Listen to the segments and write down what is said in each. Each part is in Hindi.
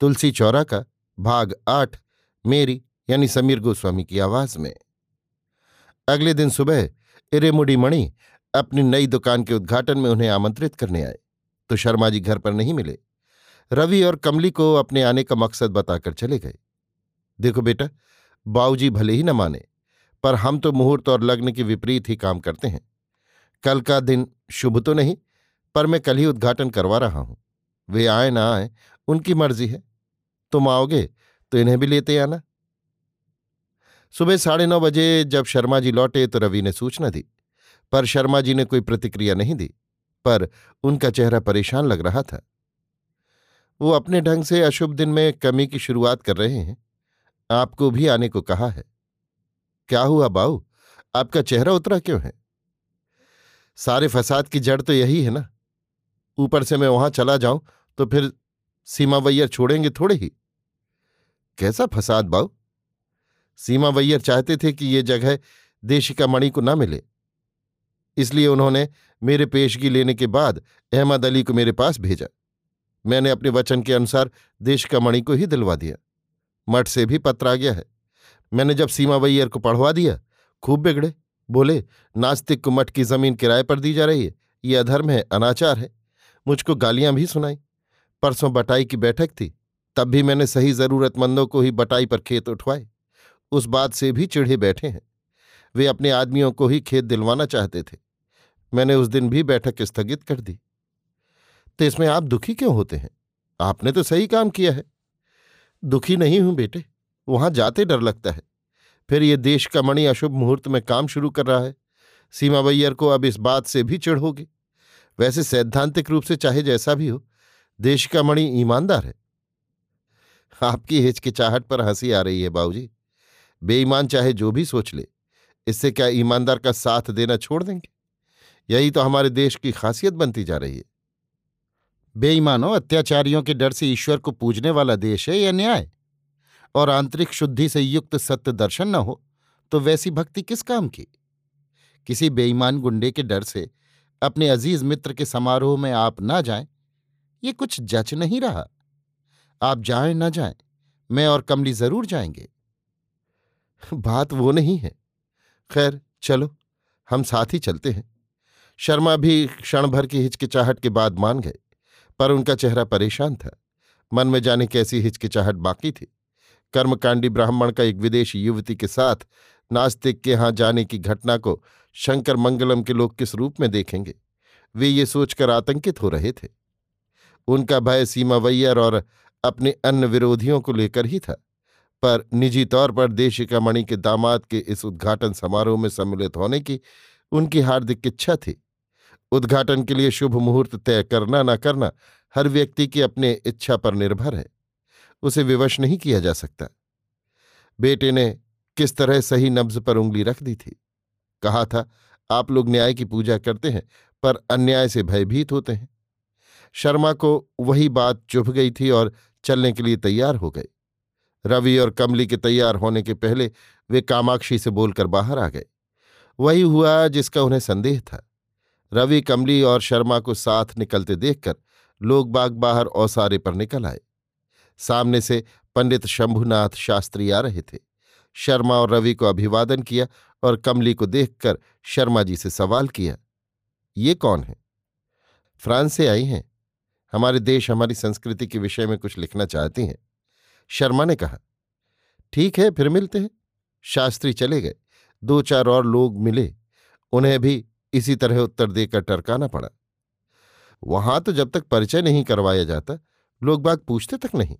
तुलसी चौरा का भाग आठ, मेरी यानी समीर गोस्वामी की आवाज़ में। अगले दिन सुबह इरेमुडी मणि अपनी नई दुकान के उद्घाटन में उन्हें आमंत्रित करने आए। तो शर्मा जी घर पर नहीं मिले। रवि और कमली को अपने आने का मकसद बताकर चले गए। देखो बेटा, बाऊजी भले ही न माने, पर हम तो मुहूर्त और लग्न के विपरीत ही काम करते हैं। कल का दिन शुभ तो नहीं, पर मैं कल ही उद्घाटन करवा रहा हूँ। वे आए ना आए, उनकी मर्ज़ी है। तुम आओगे तो इन्हें भी लेते आना। सुबह साढ़े नौ बजे जब शर्मा जी लौटे तो रवि ने सूचना दी, पर शर्मा जी ने कोई प्रतिक्रिया नहीं दी, पर उनका चेहरा परेशान लग रहा था। वो अपने ढंग से अशुभ दिन में कमी की शुरुआत कर रहे हैं। आपको भी आने को कहा है। क्या हुआ बाऊ? आपका चेहरा उतरा क्यों है? सारे फसाद की जड़ तो यही है ना। ऊपर से मैं वहाँ चला जाऊँ तो फिर सीमावैयर छोड़ेंगे थोड़े ही। कैसा फसाद बाऊ सीमा वैयर चाहते थे कि ये जगह देशिका मणि को न मिले। इसलिए उन्होंने मेरे पेशगी लेने के बाद अहमद अली को मेरे पास भेजा। मैंने अपने वचन के अनुसार देश का मणि को ही दिलवा दिया। मठ से भी पत्र आ गया है। मैंने जब सीमा वैयर को पढ़वा दिया, खूब बिगड़े। बोले, नास्तिक को मठ की ज़मीन किराए पर दी जा रही है। ये अधर्म है, अनाचार है। मुझको गालियाँ भी सुनाई। परसों बटाई की बैठक थी। तब भी मैंने सही जरूरतमंदों को ही बटाई पर खेत उठवाए। उस बात से भी चिढ़े बैठे हैं। वे अपने आदमियों को ही खेत दिलवाना चाहते थे। मैंने उस दिन भी बैठक स्थगित कर दी। तो इसमें आप दुखी क्यों होते हैं? आपने तो सही काम किया है। दुखी नहीं हूँ बेटे। वहाँ जाते डर लगता है। फिर ये देश का मणि अशुभ मुहूर्त में काम शुरू कर रहा है। सीमा बैयर को अब इस बात से भी चिढ़ होगी। वैसे सैद्धांतिक रूप से चाहे जैसा भी हो, देश का मणि ईमानदार है। आपकी हिचकिचाहट पर हँसी आ रही है, बाबूजी। बेईमान चाहे जो भी सोच ले, इससे क्या ईमानदार का साथ देना छोड़ देंगे? यही तो हमारे देश की खासियत बनती जा रही है। बेईमानों, अत्याचारियों के डर से ईश्वर को पूजने वाला देश है या न्याय। और आंतरिक शुद्धि से युक्त सत्य दर्शन न हो तो वैसी भक्ति किस काम की? किसी बेईमान गुंडे के डर से अपने अज़ीज़ मित्र के समारोह में आप ना जाएँ, ये कुछ जच नहीं रहा। आप जाएँ ना जाएँ, मैं और कमली ज़रूर जाएँगे। बात वो नहीं है। खैर, चलो, हम साथ ही चलते हैं। शर्मा भी क्षण भर की हिचकिचाहट के बाद मान गए, पर उनका चेहरा परेशान था। मन में जाने कैसी हिचकिचाहट बाकी थी। कर्मकांडी ब्राह्मण का एक विदेशी युवती के साथ नास्तिक के यहाँ जाने की घटना को शंकर मंगलम के लोग किस रूप में देखेंगे? वे ये सोचकर आतंकित हो रहे थे। उनका भय सीमा वैयर और अपने अन्य विरोधियों को लेकर ही था। पर निजी तौर पर देशिका मणि के दामाद के इस उद्घाटन समारोह में सम्मिलित होने की उनकी हार्दिक इच्छा थी। उद्घाटन के लिए शुभ मुहूर्त तय करना न करना हर व्यक्ति की अपने इच्छा पर निर्भर है। उसे विवश नहीं किया जा सकता। बेटे ने किस तरह सही नब्ज पर उंगली रख दी थी? कहा था, आप लोग न्याय की पूजा करते हैं, पर अन्याय से भयभीत होते हैं। शर्मा को वही बात चुभ गई थी और चलने के लिए तैयार हो गए। रवि और कमली के तैयार होने के पहले वे कामाक्षी से बोलकर बाहर आ गए। वही हुआ जिसका उन्हें संदेह था। रवि, कमली और शर्मा को साथ निकलते देखकर लोग बाग बाहर औसारे पर निकल आए। सामने से पंडित शंभुनाथ शास्त्री आ रहे थे। शर्मा और रवि को अभिवादन किया और कमली को देखकर शर्मा जी से सवाल किया, ये कौन है? फ्रांस से आई हैं। हमारे देश हमारी संस्कृति के विषय में कुछ लिखना चाहती हैं। शर्मा ने कहा, ठीक है, फिर मिलते हैं। शास्त्री चले गए। दो चार और लोग मिले। उन्हें भी इसी तरह उत्तर देकर टरकाना पड़ा। वहाँ तो जब तक परिचय नहीं करवाया जाता, लोग बाग पूछते तक नहीं।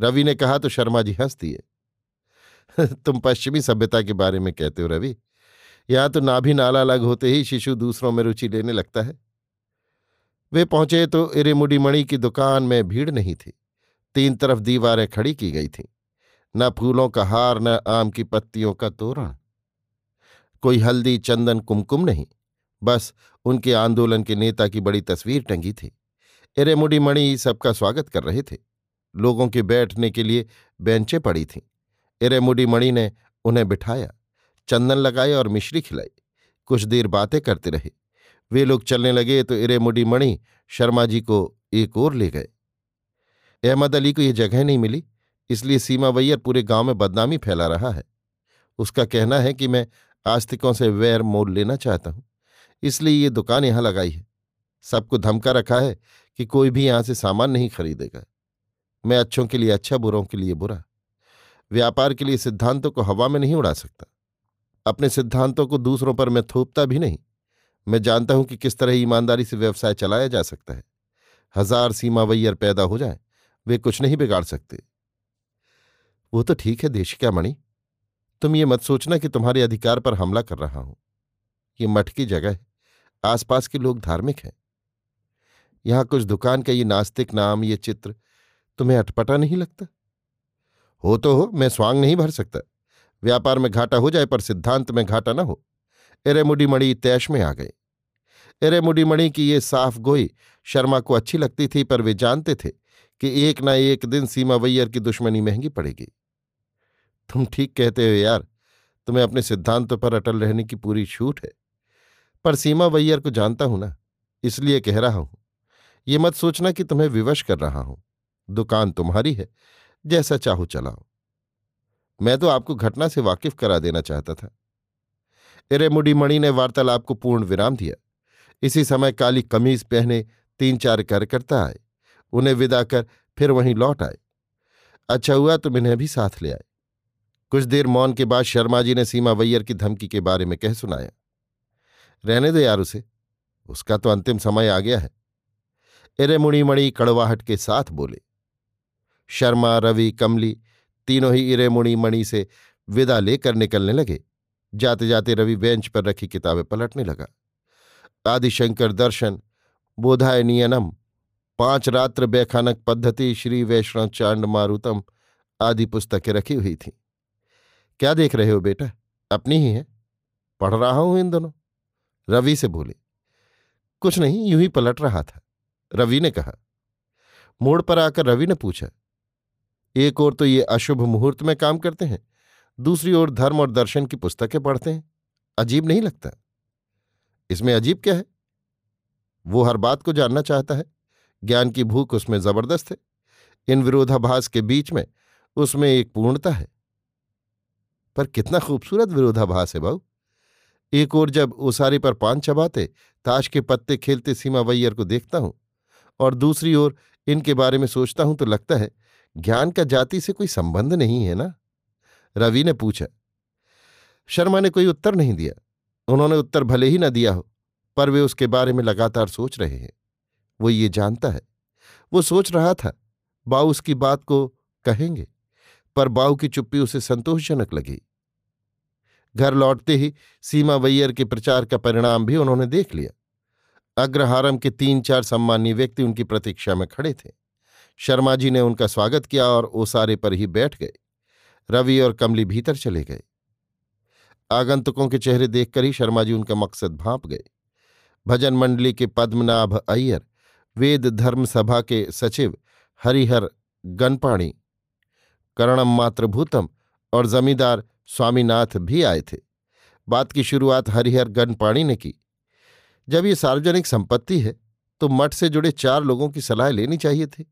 रवि ने कहा तो शर्मा जी हंस दिए तुम पश्चिमी सभ्यता के बारे में कहते हो रवि। यहाँ तो नाभि नाला अलग होते ही शिशु दूसरों में रुचि लेने लगता है। वे पहुँचे तो इरेमुडी मणि की दुकान में भीड़ नहीं थी। तीन तरफ़ दीवारें खड़ी की गई थीं। न फूलों का हार, न आम की पत्तियों का तोरण। कोई हल्दी, चंदन, कुमकुम नहीं। बस उनके आंदोलन के नेता की बड़ी तस्वीर टंगी थी। इरेमुडी मणि सबका स्वागत कर रहे थे। लोगों के बैठने के लिए बेंचें पड़ी थीं। इरेमुडी मणि ने उन्हें बिठाया, चंदन लगाए और मिश्री खिलाई। कुछ देर बातें करते रहे। वे लोग चलने लगे तो इरेमुडी मणि शर्मा जी को एक ओर ले गए। अहमद अली को यह जगह नहीं मिली, इसलिए सीमा वैयर पूरे गाँव में बदनामी फैला रहा है। उसका कहना है कि मैं आस्तिकों से वैर मोल लेना चाहता हूँ, इसलिए ये दुकान यहाँ लगाई है। सबको धमका रखा है कि कोई भी यहाँ से सामान नहीं खरीदेगा। मैं अच्छों के लिए अच्छा बुरों के लिए बुरा। व्यापार के लिए सिद्धांतों को हवा में नहीं उड़ा सकता। अपने सिद्धांतों को दूसरों पर मैं थोपता भी नहीं। मैं जानता हूँ कि किस तरह ईमानदारी से व्यवसाय चलाया जा सकता है। हज़ार सीमा वैयर पैदा हो जाए, वे कुछ नहीं बिगाड़ सकते। वो तो ठीक है देशिका मणि, तुम ये मत सोचना कि तुम्हारे अधिकार पर हमला कर रहा हूँ। ये मठ की जगह है, आसपास के लोग धार्मिक हैं। यहाँ कुछ दुकान का ये नास्तिक नाम, ये चित्र तुम्हें अटपटा नहीं लगता? हो तो हो, मैं स्वांग नहीं भर सकता। व्यापार में घाटा हो जाए पर सिद्धांत में घाटा ना हो। एरेमुडी मणि तैश में आ गए। एरेमुडी मणि की ये साफ़ गोई शर्मा को अच्छी लगती थी, पर वे जानते थे कि एक ना एक दिन सीमा वैयर की दुश्मनी महँगी पड़ेगी। तुम ठीक कहते हो यार, तुम्हें अपने सिद्धांतों पर अटल रहने की पूरी छूट है। पर सीमा वैयर को जानता हूँ ना, इसलिए कह रहा हूँ। ये मत सोचना कि तुम्हें विवश कर रहा हूँ। दुकान तुम्हारी है, जैसा चाहो चलाओ। मैं तो आपको घटना से वाकिफ करा देना चाहता था। इरेमुडी मणि ने वार्तालाप को पूर्ण विराम दिया। इसी समय काली कमीज पहने तीन चार कार्यकर्ता आए। उन्हें विदा कर फिर वहीं लौट आए। अच्छा हुआ तुम इन्हें भी साथ ले आए। कुछ देर मौन के बाद शर्मा जी ने सीमा वैयर की धमकी के बारे में कह सुनाया। रहने दो यार उसे। उसका तो अंतिम समय आ गया है। इरे मुणिमणि कड़वाहट के साथ बोले। शर्मा, रवि, कमली तीनों ही इरे मुणिमणि से विदा लेकर निकलने लगे। जाते जाते रवि बेंच पर रखी किताबें पलटने लगा। आदिशंकर दर्शन, बोधाय नियनम, पाँच रात्र बैखानक पद्धति, श्री वैष्णव चांड मारुतम आदि पुस्तकें रखी हुई थीं। क्या देख रहे हो बेटा? अपनी ही है। पढ़ रहा हूँ इन दोनों। रवि से बोले, कुछ नहीं, यूँ ही पलट रहा था। रवि ने कहा, मोड़ पर आकर रवि ने पूछा, एक और तो ये अशुभ मुहूर्त में काम करते हैं दूसरी ओर धर्म और दर्शन की पुस्तकें पढ़ते हैं। अजीब नहीं लगता। इसमें अजीब क्या है? वो हर बात को जानना चाहता है। ज्ञान की भूख उसमें ज़बरदस्त है। इन विरोधाभास के बीच में उसमें एक पूर्णता है। पर कितना खूबसूरत विरोधाभास है भाऊ एक ओर जब ओसारी पर पान चबाते, ताश के पत्ते खेलते सीमा वैयर को देखता हूँ, और दूसरी ओर इनके बारे में सोचता हूँ तो लगता है, ज्ञान का जाति से कोई संबंध नहीं है ना? रवि ने पूछा, शर्मा ने कोई उत्तर नहीं दिया। उन्होंने उत्तर भले ही न दिया हो, पर वे उसके बारे में लगातार सोच रहे हैं। वो ये जानता है। वो सोच रहा था, बाऊ उसकी बात को कहेंगे, पर बाऊ की चुप्पी उसे संतोषजनक लगी। घर लौटते ही सीमा वैयर के प्रचार का परिणाम भी उन्होंने देख लिया। अग्रहारम के तीन चार सम्मानीय व्यक्ति उनकी प्रतीक्षा में खड़े थे। शर्मा जी ने उनका स्वागत किया और ओसारे पर ही बैठ गए। रवि और कमली भीतर चले गए। आगंतुकों के चेहरे देखकर ही शर्मा जी उनका मकसद भाप गए। भजन मंडली के पद्मनाभ अय्यर, वेद धर्म सभा के सचिव हरिहर गनपाणी करणम मातृभूतम और जमींदार स्वामीनाथ भी आए थे। बात की शुरुआत हरिहर गनपाणी ने की। जब ये सार्वजनिक संपत्ति है तो मठ से जुड़े चार लोगों की सलाह लेनी चाहिए थी।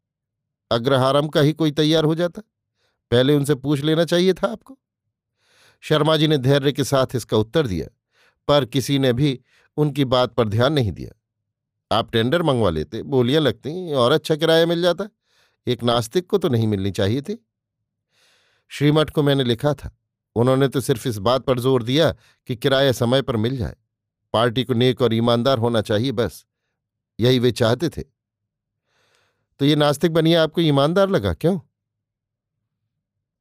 अग्रहारम का ही कोई तैयार हो जाता। पहले उनसे पूछ लेना चाहिए था आपको। शर्मा जी ने धैर्य के साथ इसका उत्तर दिया, पर किसी ने भी उनकी बात पर ध्यान नहीं दिया। आप टेंडर मंगवा लेते, बोलियाँ लगती, और अच्छा किराया मिल जाता। एक नास्तिक को तो नहीं मिलनी चाहिए थी। श्रीमठ को मैंने लिखा था। उन्होंने तो सिर्फ़ इस बात पर ज़ोर दिया कि किराया समय पर मिल जाए। पार्टी को नेक और ईमानदार होना चाहिए, बस। यही वे चाहते थे। तो ये नास्तिक बनिया आपको ईमानदार लगा क्यों?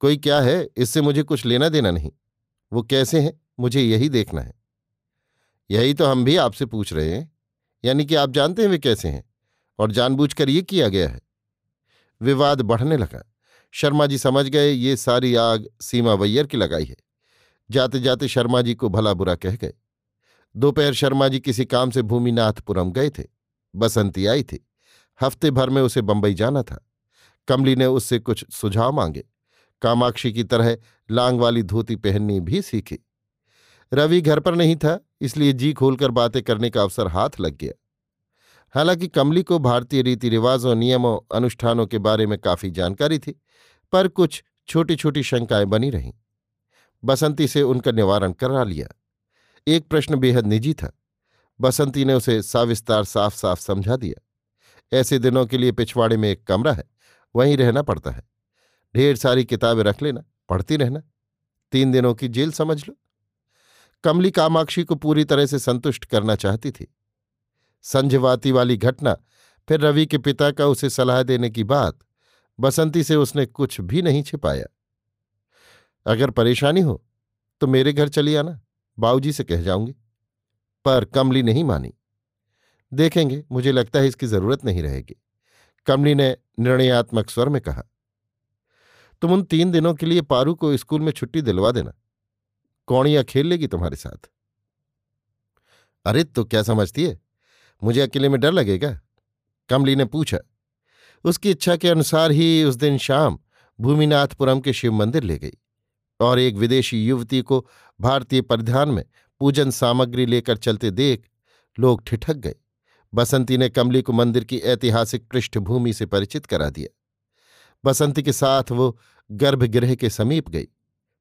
कोई क्या है, इससे मुझे कुछ लेना देना नहीं। वो कैसे हैं, मुझे यही देखना है। यही तो हम भी आपसे पूछ रहे हैं। यानी कि आप जानते हैं वे कैसे हैं, और जानबूझकर ये किया गया है। विवाद बढ़ने लगा। शर्मा जी समझ गए, ये सारी आग सीमा वैयर की लगाई है। जाते जाते शर्मा जी को भला बुरा कह गए। दोपहर शर्मा जी किसी काम से भूमिनाथपुरम गए थे। बसंती आई थी। हफ़्ते भर में उसे बंबई जाना था। कमली ने उससे कुछ सुझाव मांगे। कामाक्षी की तरह लांग वाली धोती पहननी भी सीखी। रवि घर पर नहीं था, इसलिए जी खोलकर बातें करने का अवसर हाथ लग गया। हालाँकि कमली को भारतीय रीति रिवाजों, नियमों, अनुष्ठानों के बारे में काफ़ी जानकारी थी, पर कुछ छोटी छोटी शंकाएँ बनी रहीं। बसंती से उनका निवारण करा लिया। एक प्रश्न बेहद निजी था। बसंती ने उसे साविस्तार साफ़ साफ़ समझा दिया। ऐसे दिनों के लिए पिछवाड़े में एक कमरा है, वहीं रहना पड़ता है। ढेर सारी किताबें रख लेना, पढ़ती रहना। तीन दिनों की जेल समझ लो। कमली कामाक्षी को पूरी तरह से संतुष्ट करना चाहती थी। संझवाती वाली घटना, फिर रवि के पिता का उसे सलाह देने की बात, बसंती से उसने कुछ भी नहीं छिपाया। अगर परेशानी हो तो मेरे घर चली आना, बाऊजी से कह जाऊँगी। पर कमली नहीं मानी। देखेंगे, मुझे लगता है इसकी ज़रूरत नहीं रहेगी। कमली ने निर्णयात्मक स्वर में कहा तुम उन तीन दिनों के लिए पारू को स्कूल में छुट्टी दिलवा देना। कौड़ियाँ खेल लेगी तुम्हारे साथ? अरे तो क्या समझती है? मुझे अकेले में डर लगेगा। कमली ने पूछा। उसकी इच्छा के अनुसार ही उस दिन शाम भूमिनाथपुरम के शिव मंदिर ले गई और एक विदेशी युवती को भारतीय परिधान में पूजन सामग्री लेकर चलते देख लोग ठिठक गए। बसंती ने कमली को मंदिर की ऐतिहासिक पृष्ठभूमि से परिचित करा दिया। बसंती के साथ वो गर्भगृह के समीप गई।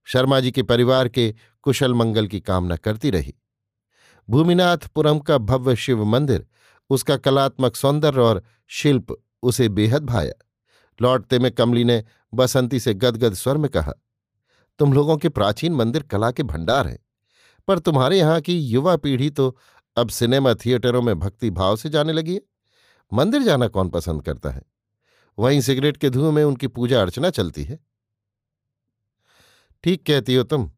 शर्मा जी के परिवार के कुशल मंगल की कामना करती रही। भूमिनाथपुरम का भव्य शिव मंदिर, उसका कलात्मक सौंदर्य और शिल्प उसे बेहद भाया। लौटते में कमली ने बसंती से गदगद स्वर में कहा, तुम लोगों के प्राचीन मंदिर कला के भंडार हैं, पर तुम्हारे यहाँ की युवा पीढ़ी तो अब सिनेमा थिएटरों में भक्ति भाव से जाने लगी है। मंदिर जाना कौन पसंद करता है? वहीं सिगरेट के धुएँ में उनकी पूजा अर्चना चलती है। ठीक कहती हो तुम,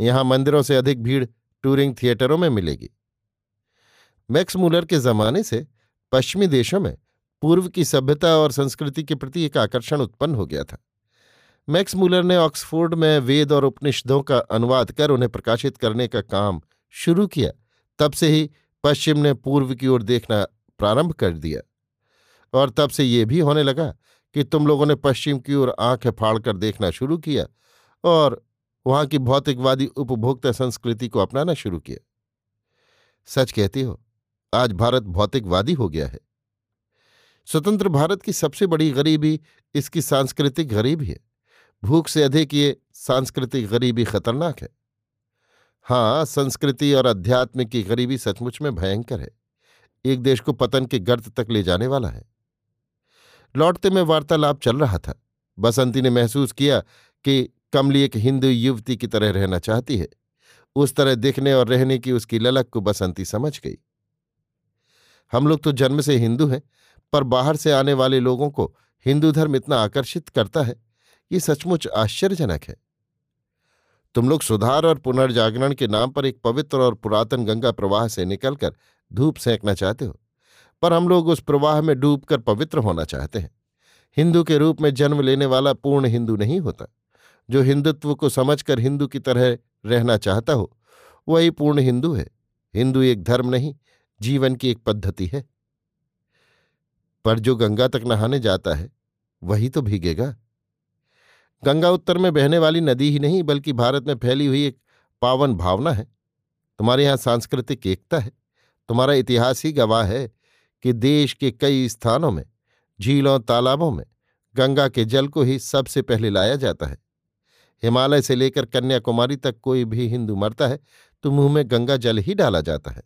यहाँ मंदिरों से अधिक भीड़ टूरिंग थिएटरों में मिलेगी। मैक्स मूलर के जमाने से पश्चिमी देशों में पूर्व की सभ्यता और संस्कृति के प्रति एक आकर्षण उत्पन्न हो गया था। मैक्स मूलर ने ऑक्सफोर्ड में वेद और उपनिषदों का अनुवाद कर उन्हें प्रकाशित करने का काम शुरू किया, तब से ही पश्चिम ने पूर्व की ओर देखना प्रारंभ कर दिया। और तब से ये भी होने लगा कि तुम लोगों ने पश्चिम की ओर आँखें फाड़कर देखना शुरू किया और वहाँ की भौतिकवादी उपभोक्ता संस्कृति को अपनाना शुरू किया। सच कहती हो, आज भारत भौतिकवादी हो गया है। स्वतंत्र भारत की सबसे बड़ी गरीबी इसकी सांस्कृतिक गरीबी है। भूख से अधिक ये सांस्कृतिक गरीबी खतरनाक है। हाँ संस्कृति और अध्यात्म की गरीबी सचमुच में भयंकर है। एक देश को पतन के गर्त तक ले जाने वाला है। लौटते में वार्तालाप चल रहा था। बसंती ने महसूस किया कि कमली एक हिंदू युवती की तरह रहना चाहती है। उस तरह दिखने और रहने की उसकी ललक को बसंती समझ गई। हम लोग तो जन्म से हिंदू हैं, पर बाहर से आने वाले लोगों को हिंदू धर्म इतना आकर्षित करता है। ये सचमुच आश्चर्यजनक है। तुम लोग सुधार और पुनर्जागरण के नाम पर एक पवित्र और पुरातन गंगा प्रवाह से निकलकर धूप सेंकना चाहते हो। पर हम लोग उस प्रवाह में डूबकर पवित्र होना चाहते हैं। हिंदू के रूप में जन्म लेने वाला पूर्ण हिंदू नहीं होता। जो हिंदुत्व को समझकर हिंदू की तरह रहना चाहता हो, वही पूर्ण हिंदू है। हिंदू एक धर्म नहीं, जीवन की एक पद्धति है। पर जो गंगा तक नहाने जाता है, वही तो भीगेगा। गंगा उत्तर में बहने वाली नदी ही नहीं, बल्कि भारत में फैली हुई एक पावन भावना है। तुम्हारे यहाँ सांस्कृतिक एकता है। तुम्हारा इतिहास ही गवाह है। कि देश के कई स्थानों में, झीलों, तालाबों में गंगा के जल को ही सबसे पहले लाया जाता है। हिमालय से लेकर कन्याकुमारी तक कोई भी हिंदू मरता है तो मुँह में गंगा जल ही डाला जाता है।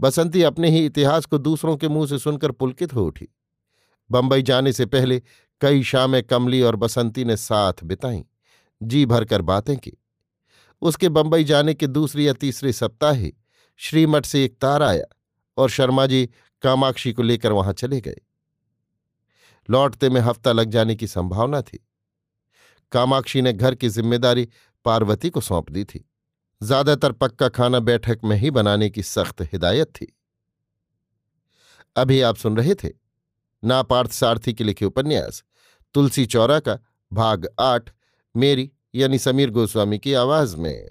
बसंती अपने ही इतिहास को दूसरों के मुँह से सुनकर पुलकित हो उठी। बंबई जाने से पहले कई शामें कमली और बसंती ने साथ बिताई, जी भरकर बातें की। उसके बंबई जाने के दूसरे या तीसरे सप्ताह ही श्रीमठ से एक तार आया और शर्मा जी कामाक्षी को लेकर वहाँ चले गए। लौटते में हफ़्ता लग जाने की संभावना थी। कामाक्षी ने घर की ज़िम्मेदारी पार्वती को सौंप दी थी। ज़्यादातर पक्का खाना बैठक में ही बनाने की सख्त हिदायत थी। अभी आप सुन रहे थे नापार्थ सारथी के लिखे उपन्यास, तुलसी चौरा का भाग आठ, मेरी यानी समीर गोस्वामी की आवाज़ में।